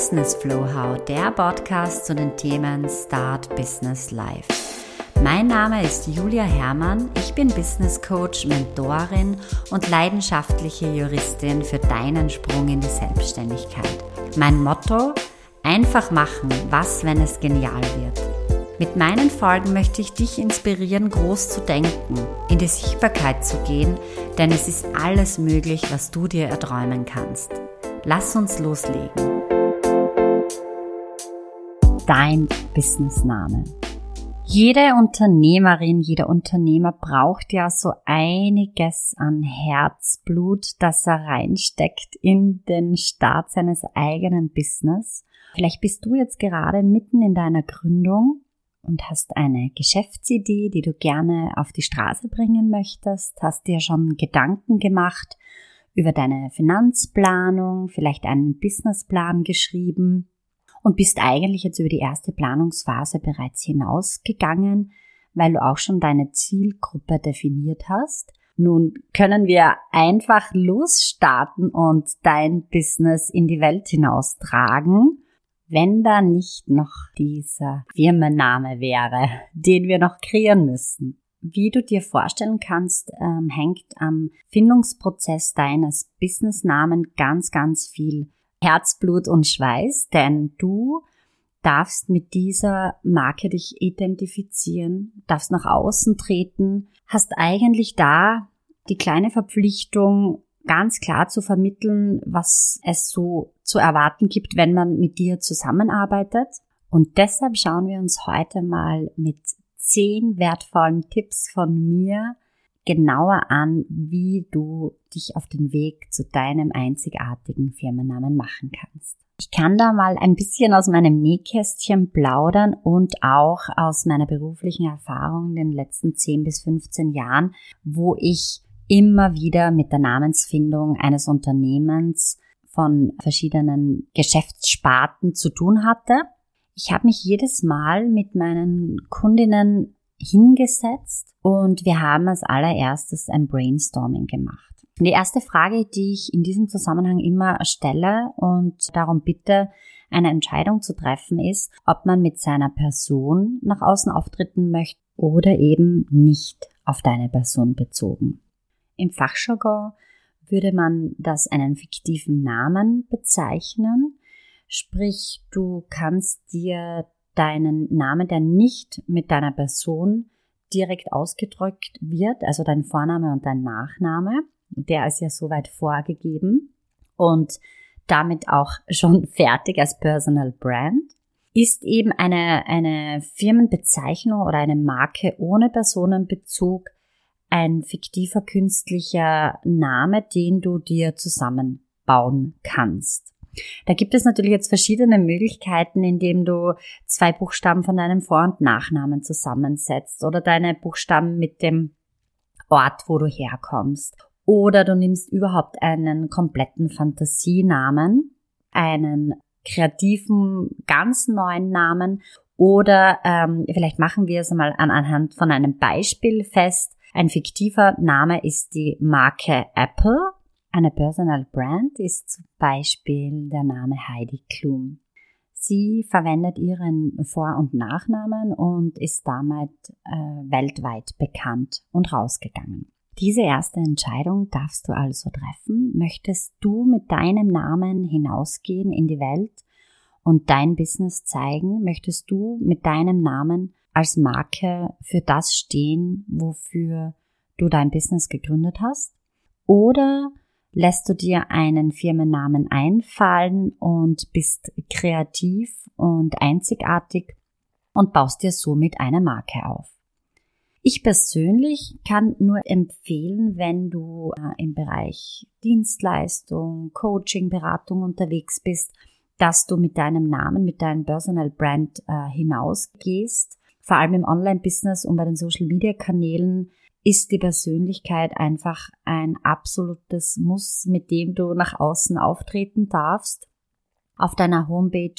Business Flow How, der Podcast zu den Themen Start Business Life. Mein Name ist Julia Herrmann, ich bin Business Coach, Mentorin und leidenschaftliche Juristin für deinen Sprung in die Selbstständigkeit. Mein Motto, einfach machen, was, wenn es genial wird. Mit meinen Folgen möchte ich dich inspirieren, groß zu denken, in die Sichtbarkeit zu gehen, denn es ist alles möglich, was du dir erträumen kannst. Lass uns loslegen. Dein Businessname. Jede Unternehmerin, jeder Unternehmer braucht ja so einiges an Herzblut, das er reinsteckt in den Start seines eigenen Business. Vielleicht bist du jetzt gerade mitten in deiner Gründung und hast eine Geschäftsidee, die du gerne auf die Straße bringen möchtest, hast dir schon Gedanken gemacht über deine Finanzplanung, vielleicht einen Businessplan geschrieben und bist eigentlich jetzt über die erste Planungsphase bereits hinausgegangen, weil du auch schon deine Zielgruppe definiert hast. Nun können wir einfach losstarten und dein Business in die Welt hinaustragen wenn da nicht noch dieser Firmenname wäre, den wir noch kreieren müssen. Wie du dir vorstellen kannst, ähm, hängt am Findungsprozess deines Businessnamen ganz, ganz viel Herzblut und Schweiß, denn du darfst mit dieser Marke dich identifizieren, darfst nach außen treten, hast eigentlich da die kleine Verpflichtung, ganz klar zu vermitteln, was es so zu erwarten gibt, wenn man mit dir zusammenarbeitet. Und deshalb schauen wir uns heute mal mit zehn wertvollen Tipps von mir genauer an, wie du dich auf den Weg zu deinem einzigartigen Firmennamen machen kannst. Ich kann da mal ein bisschen aus meinem Nähkästchen plaudern und auch aus meiner beruflichen Erfahrung in den letzten 10 bis 15 Jahren, wo ich immer wieder mit der Namensfindung eines Unternehmens von verschiedenen Geschäftssparten zu tun hatte. Ich habe mich jedes Mal mit meinen Kundinnen hingesetzt und wir haben als allererstes ein Brainstorming gemacht. Die erste Frage, die ich in diesem Zusammenhang immer stelle und darum bitte, eine Entscheidung zu treffen, ist, ob man mit seiner Person nach außen auftreten möchte oder eben nicht auf deine Person bezogen. Im Fachjargon würde man das einen fiktiven Namen bezeichnen. Sprich, du kannst dir deinen Namen, der nicht mit deiner Person direkt ausgedrückt wird, also dein Vorname und dein Nachname, der ist ja soweit vorgegeben und damit auch schon fertig als Personal Brand, ist eben eine, eine Firmenbezeichnung oder eine Marke ohne Personenbezug ein fiktiver künstlicher Name, den du dir zusammenbauen kannst. Da gibt es natürlich jetzt verschiedene Möglichkeiten, indem du zwei Buchstaben von deinem Vor- und Nachnamen zusammensetzt oder deine Buchstaben mit dem Ort, wo du herkommst. Oder du nimmst überhaupt einen kompletten Fantasienamen, einen kreativen, ganz neuen Namen oder ähm, vielleicht machen wir es mal an, anhand von einem Beispiel fest. Ein fiktiver Name ist die Marke Apple. Eine Personal Brand ist zum Beispiel der Name Heidi Klum. Sie verwendet ihren Vor- und Nachnamen und ist damit äh, weltweit bekannt und rausgegangen. Diese erste Entscheidung darfst du also treffen. Möchtest du mit deinem Namen hinausgehen in die Welt und dein Business zeigen? Möchtest du mit deinem Namen als Marke für das stehen, wofür du dein Business gegründet hast? Oder lässt du dir einen Firmennamen einfallen und bist kreativ und einzigartig und baust dir somit eine Marke auf? Ich persönlich kann nur empfehlen, wenn du äh, im Bereich Dienstleistung, Coaching, Beratung unterwegs bist, dass du mit deinem Namen, mit deinem Personal Brand äh, hinausgehst vor allem im Online-Business und bei den Social-Media-Kanälen ist die Persönlichkeit einfach ein absolutes Muss, mit dem du nach außen auftreten darfst. Auf deiner Homepage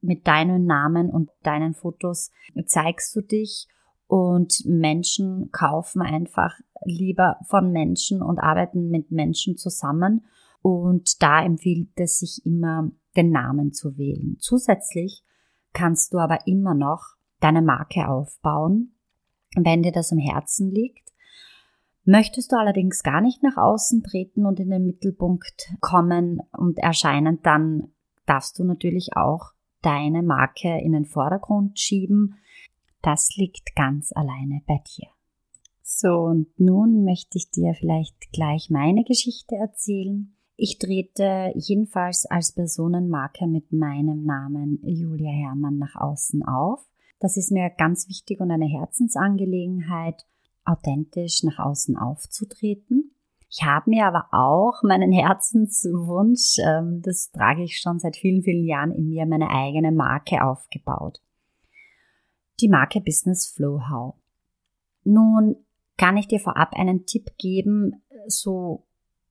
mit deinem Namen und deinen Fotos zeigst du dich und Menschen kaufen einfach lieber von Menschen und arbeiten mit Menschen zusammen. Und da empfiehlt es sich immer, den Namen zu wählen. Zusätzlich kannst du aber immer noch deine Marke aufbauen, wenn dir das am Herzen liegt. Möchtest du allerdings gar nicht nach außen treten und in den Mittelpunkt kommen und erscheinen, dann darfst du natürlich auch deine Marke in den Vordergrund schieben. Das liegt ganz alleine bei dir. So, und nun möchte ich dir vielleicht gleich meine Geschichte erzählen. Ich trete jedenfalls als Personenmarke mit meinem Namen Julia Hermann nach außen auf. Das ist mir ganz wichtig und eine Herzensangelegenheit, authentisch nach außen aufzutreten. Ich habe mir aber auch meinen Herzenswunsch, ähm, das trage ich schon seit vielen, vielen Jahren in mir, meine eigene Marke aufgebaut. Die Marke Business Flow How. Nun kann ich dir vorab einen Tipp geben, so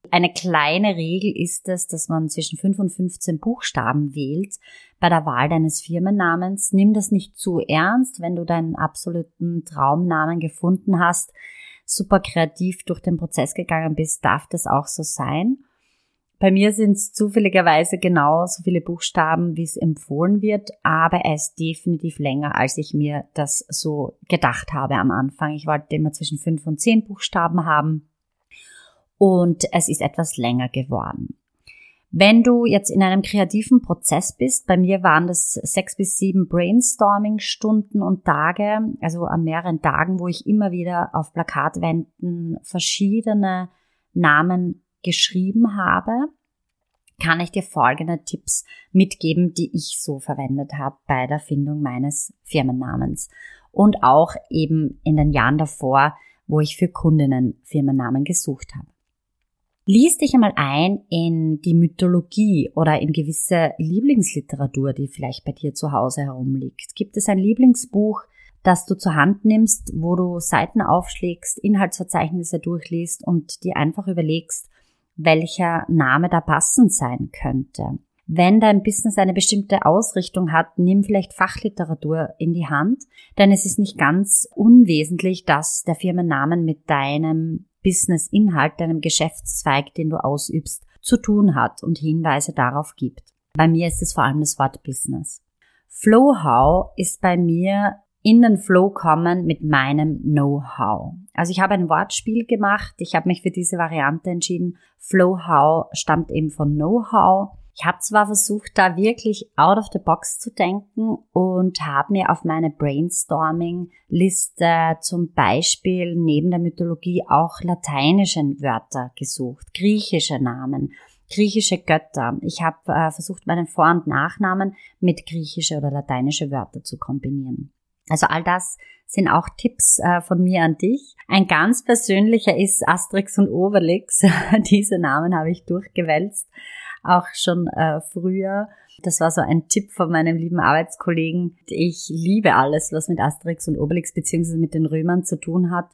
eine kleine Regel ist es, dass man zwischen 5 und 15 Buchstaben wählt bei der Wahl deines Firmennamens. Nimm das nicht zu ernst, wenn du deinen absoluten Traumnamen gefunden hast, super kreativ durch den Prozess gegangen bist, darf das auch so sein. Bei mir sind es zufälligerweise genau so viele Buchstaben, wie es empfohlen wird, aber er ist definitiv länger, als ich mir das so gedacht habe am Anfang. Ich wollte immer zwischen fünf und zehn Buchstaben haben und es ist etwas länger geworden. Wenn du jetzt in einem kreativen Prozess bist, bei mir waren das sechs bis sieben Brainstorming-Stunden und Tage, also an mehreren Tagen, wo ich immer wieder auf Plakatwänden verschiedene Namen geschrieben habe, kann ich dir folgende Tipps mitgeben, die ich so verwendet habe bei der Findung meines Firmennamens und auch eben in den Jahren davor, wo ich für Kundinnen Firmennamen gesucht habe. Lies dich einmal ein in die Mythologie oder in gewisse Lieblingsliteratur, die vielleicht bei dir zu Hause herumliegt. Gibt es ein Lieblingsbuch, das du zur Hand nimmst, wo du Seiten aufschlägst, Inhaltsverzeichnisse durchliest und dir einfach überlegst, welcher Name da passend sein könnte. Wenn dein Business eine bestimmte Ausrichtung hat, nimm vielleicht Fachliteratur in die Hand, denn es ist nicht ganz unwesentlich, dass der Firmennamen mit deinem Business-Inhalt, deinem Geschäftszweig, den du ausübst, zu tun hat und Hinweise darauf gibt. Bei mir ist es vor allem das Wort Business. Flow-How ist bei mir in den Flow kommen mit meinem Know-how. Also ich habe ein Wortspiel gemacht, ich habe mich für diese Variante entschieden. Flow-How stammt eben von Know-how ich habe zwar versucht, da wirklich out of the box zu denken und habe mir auf meine Brainstorming-Liste zum Beispiel neben der Mythologie auch lateinische Wörter gesucht, griechische Namen, griechische Götter. Ich habe äh, versucht, meinen Vor- und Nachnamen mit griechische oder lateinische Wörter zu kombinieren. Also all das sind auch Tipps äh, von mir an dich. Ein ganz persönlicher ist Asterix und Obelix. Diese Namen habe ich durchgewälzt auch schon äh, früher. Das war so ein Tipp von meinem lieben Arbeitskollegen. Ich liebe alles, was mit Asterix und Obelix beziehungsweise mit den Römern zu tun hat.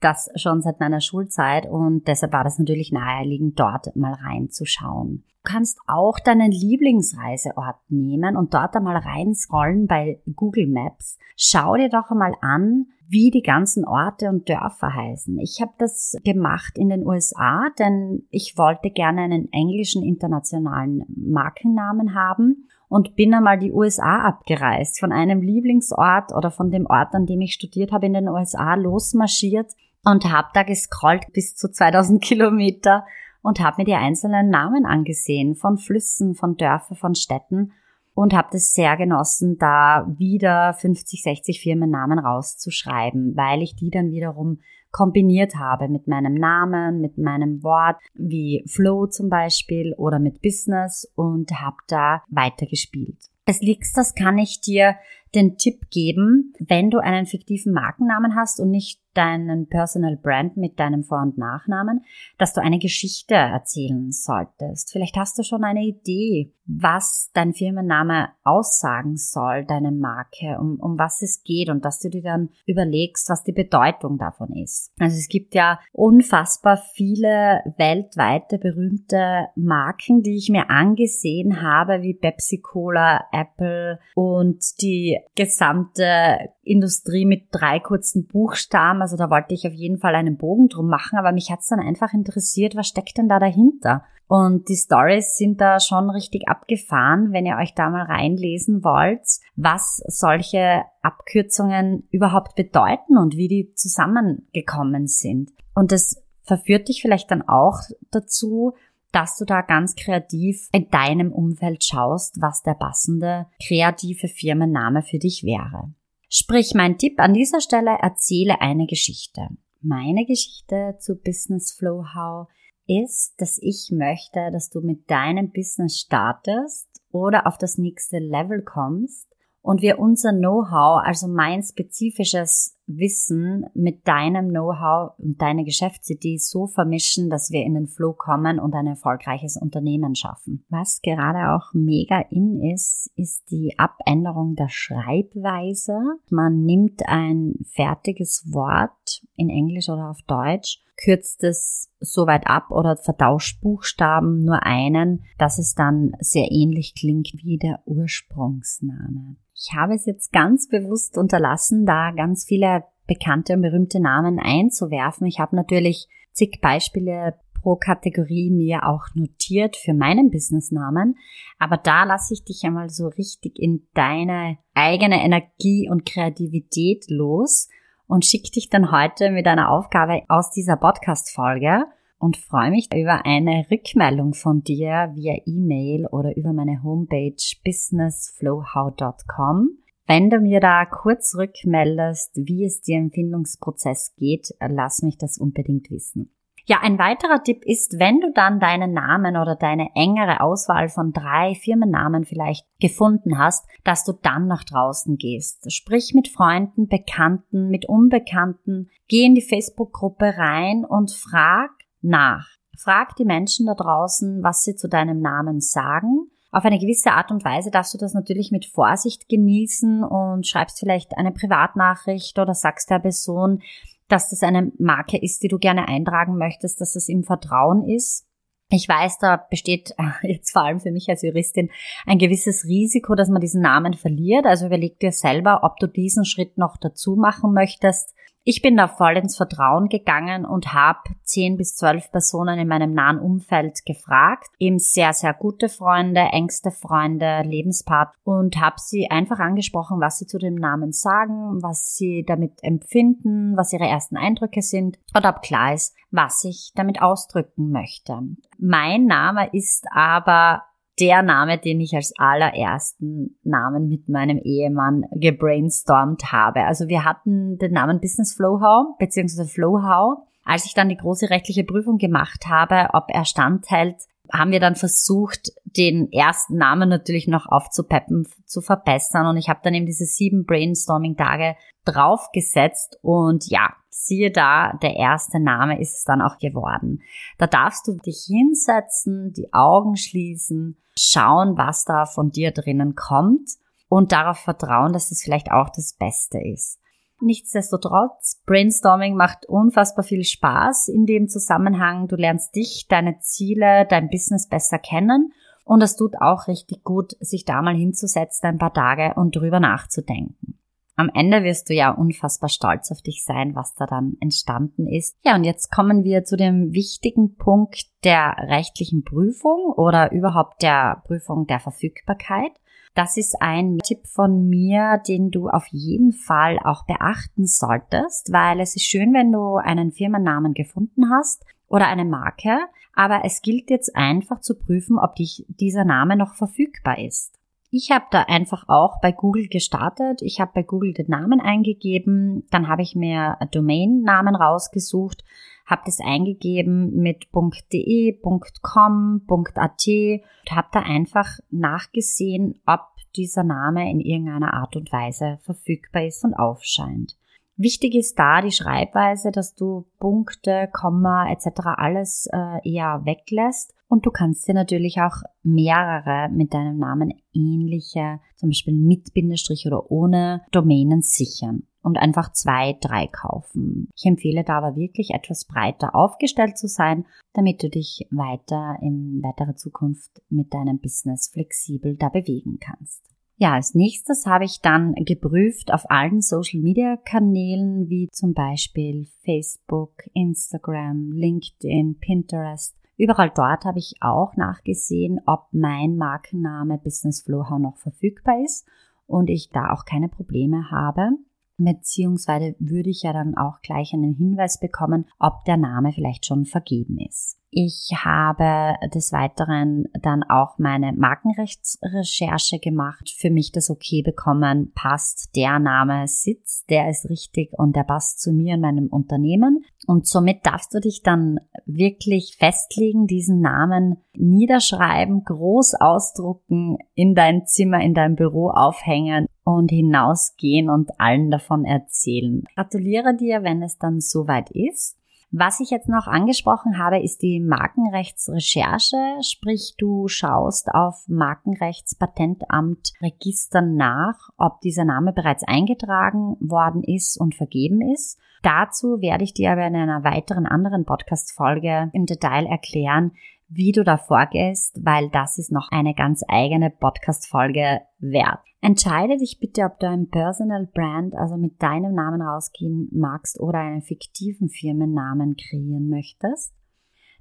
Das schon seit meiner Schulzeit und deshalb war das natürlich naheliegend, dort mal reinzuschauen. Du kannst auch deinen Lieblingsreiseort nehmen und dort einmal reinscrollen bei Google Maps. Schau dir doch einmal an, wie die ganzen Orte und Dörfer heißen. Ich habe das gemacht in den USA, denn ich wollte gerne einen englischen internationalen Markennamen haben und bin einmal die USA abgereist, von einem Lieblingsort oder von dem Ort, an dem ich studiert habe in den USA, losmarschiert und habe da gescrollt bis zu 2000 Kilometer und habe mir die einzelnen Namen angesehen von Flüssen, von Dörfern, von Städten und habe das sehr genossen, da wieder 50, 60 Firmennamen rauszuschreiben, weil ich die dann wiederum kombiniert habe mit meinem Namen, mit meinem Wort, wie Flow zum Beispiel oder mit Business und habe da weitergespielt. Als nächstes kann ich dir den Tipp geben, wenn du einen fiktiven Markennamen hast und nicht deinen Personal Brand mit deinem Vor- und Nachnamen, dass du eine Geschichte erzählen solltest. Vielleicht hast du schon eine Idee, was dein Firmenname aussagen soll, deine Marke, um, um was es geht und dass du dir dann überlegst, was die Bedeutung davon ist. Also es gibt ja unfassbar viele weltweite berühmte Marken, die ich mir angesehen habe, wie Pepsi Cola, Apple und die gesamte Industrie mit drei kurzen Buchstaben Also da wollte ich auf jeden Fall einen Bogen drum machen, aber mich hat's dann einfach interessiert, was steckt denn da dahinter? Und die Stories sind da schon richtig abgefahren, wenn ihr euch da mal reinlesen wollt, was solche Abkürzungen überhaupt bedeuten und wie die zusammengekommen sind. Und das verführt dich vielleicht dann auch dazu, dass du da ganz kreativ in deinem Umfeld schaust, was der passende kreative Firmenname für dich wäre. Sprich, mein Tipp an dieser Stelle, erzähle eine Geschichte. Meine Geschichte zu Business Flow How ist, dass ich möchte, dass du mit deinem Business startest oder auf das nächste Level kommst und wir unser Know-how, also mein spezifisches Wissen mit deinem Know-how und deine Geschäftsidee so vermischen, dass wir in den Flow kommen und ein erfolgreiches Unternehmen schaffen. Was gerade auch mega in ist, ist die Abänderung der Schreibweise. Man nimmt ein fertiges Wort in Englisch oder auf Deutsch, kürzt es so weit ab oder vertauscht Buchstaben nur einen, dass es dann sehr ähnlich klingt wie der Ursprungsname. Ich habe es jetzt ganz bewusst unterlassen, da ganz viele bekannte und berühmte Namen einzuwerfen. Ich habe natürlich zig Beispiele pro Kategorie mir auch notiert für meinen Businessnamen. Aber da lasse ich dich einmal so richtig in deine eigene Energie und Kreativität los und schicke dich dann heute mit einer Aufgabe aus dieser Podcast-Folge und freue mich über eine Rückmeldung von dir via E-Mail oder über meine Homepage businessflowhow.com. Wenn du mir da kurz rückmeldest, wie es dir im Findungsprozess geht, lass mich das unbedingt wissen. Ja, ein weiterer Tipp ist, wenn du dann deinen Namen oder deine engere Auswahl von drei Firmennamen vielleicht gefunden hast, dass du dann nach draußen gehst. Sprich mit Freunden, Bekannten, mit Unbekannten, geh in die Facebook-Gruppe rein und frag, nach. Frag die Menschen da draußen, was sie zu deinem Namen sagen. Auf eine gewisse Art und Weise darfst du das natürlich mit Vorsicht genießen und schreibst vielleicht eine Privatnachricht oder sagst der Person, dass das eine Marke ist, die du gerne eintragen möchtest, dass es im Vertrauen ist. Ich weiß, da besteht jetzt vor allem für mich als Juristin ein gewisses Risiko, dass man diesen Namen verliert. Also überleg dir selber, ob du diesen Schritt noch dazu machen möchtest. Ich bin da voll ins Vertrauen gegangen und habe zehn bis zwölf Personen in meinem nahen Umfeld gefragt, eben sehr, sehr gute Freunde, engste Freunde, Lebenspartner und habe sie einfach angesprochen, was sie zu dem Namen sagen, was sie damit empfinden, was ihre ersten Eindrücke sind und ob klar ist, was ich damit ausdrücken möchte. Mein Name ist aber der Name, den ich als allerersten Namen mit meinem Ehemann gebrainstormt habe. Also wir hatten den Namen Business Flowhow bzw. Flowhow. Als ich dann die große rechtliche Prüfung gemacht habe, ob er standhält, haben wir dann versucht, den ersten Namen natürlich noch aufzupeppen, zu verbessern. Und ich habe dann eben diese sieben Brainstorming-Tage draufgesetzt. Und ja, siehe da, der erste Name ist es dann auch geworden. Da darfst du dich hinsetzen, die Augen schließen, schauen, was da von dir drinnen kommt und darauf vertrauen, dass es vielleicht auch das Beste ist. Nichtsdestotrotz, Brainstorming macht unfassbar viel Spaß in dem Zusammenhang. Du lernst dich, deine Ziele, dein Business besser kennen und es tut auch richtig gut, sich da mal hinzusetzen, ein paar Tage und drüber nachzudenken. Am Ende wirst du ja unfassbar stolz auf dich sein, was da dann entstanden ist. Ja, und jetzt kommen wir zu dem wichtigen Punkt der rechtlichen Prüfung oder überhaupt der Prüfung der Verfügbarkeit. Das ist ein Tipp von mir, den du auf jeden Fall auch beachten solltest, weil es ist schön, wenn du einen Firmennamen gefunden hast oder eine Marke, aber es gilt jetzt einfach zu prüfen, ob dich dieser Name noch verfügbar ist. Ich habe da einfach auch bei Google gestartet. Ich habe bei Google den Namen eingegeben, dann habe ich mir Domain-Namen rausgesucht, habe das eingegeben mit .de, .com, .at und habe da einfach nachgesehen, ob dieser Name in irgendeiner Art und Weise verfügbar ist und aufscheint. Wichtig ist da die Schreibweise, dass du Punkte, Komma etc. alles äh, eher weglässt und du kannst dir natürlich auch mehrere mit deinem Namen ähnliche, zum Beispiel mit Bindestrich oder ohne Domänen sichern und einfach zwei, drei kaufen. Ich empfehle da aber wirklich etwas breiter aufgestellt zu sein, damit du dich weiter in weiterer Zukunft mit deinem Business flexibel da bewegen kannst. Ja, als nächstes habe ich dann geprüft auf allen Social-Media-Kanälen wie zum Beispiel Facebook, Instagram, LinkedIn, Pinterest. Überall dort habe ich auch nachgesehen, ob mein Markenname Business Flowhow noch verfügbar ist und ich da auch keine Probleme habe beziehungsweise würde ich ja dann auch gleich einen Hinweis bekommen, ob der Name vielleicht schon vergeben ist. Ich habe des Weiteren dann auch meine Markenrechtsrecherche gemacht, für mich das okay bekommen, passt der Name Sitz, der ist richtig und der passt zu mir in meinem Unternehmen. Und somit darfst du dich dann wirklich festlegen, diesen Namen niederschreiben, groß ausdrucken, in dein Zimmer, in dein Büro aufhängen und hinausgehen und allen davon erzählen. Gratuliere dir, wenn es dann soweit ist. Was ich jetzt noch angesprochen habe, ist die Markenrechtsrecherche, sprich du schaust auf Markenrechtspatentamt Registern nach, ob dieser Name bereits eingetragen worden ist und vergeben ist. Dazu werde ich dir aber in einer weiteren anderen Podcast-Folge im Detail erklären, wie du da vorgehst, weil das ist noch eine ganz eigene Podcast-Folge wert. Entscheide dich bitte, ob du ein Personal Brand, also mit deinem Namen rausgehen magst oder einen fiktiven Firmennamen kreieren möchtest.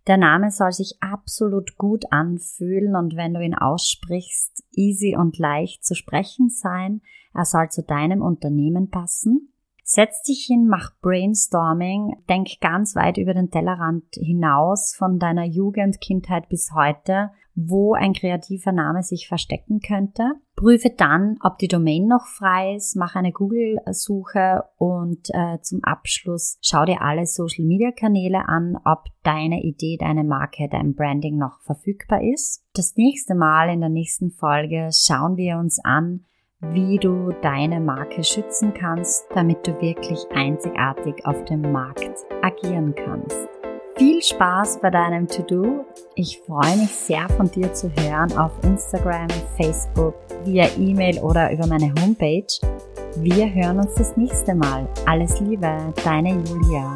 Der Name soll sich absolut gut anfühlen und wenn du ihn aussprichst, easy und leicht zu sprechen sein. Er soll zu deinem Unternehmen passen. Setz dich hin, mach Brainstorming, denk ganz weit über den Tellerrand hinaus von deiner Jugend, Kindheit bis heute, wo ein kreativer Name sich verstecken könnte. Prüfe dann, ob die Domain noch frei ist, mach eine Google-Suche und äh, zum Abschluss schau dir alle Social-Media-Kanäle an, ob deine Idee, deine Marke, dein Branding noch verfügbar ist. Das nächste Mal in der nächsten Folge schauen wir uns an, wie du deine Marke schützen kannst, damit du wirklich einzigartig auf dem Markt agieren kannst. Viel Spaß bei deinem To-Do. Ich freue mich sehr von dir zu hören auf Instagram, Facebook, via E-Mail oder über meine Homepage. Wir hören uns das nächste Mal. Alles Liebe, deine Julia.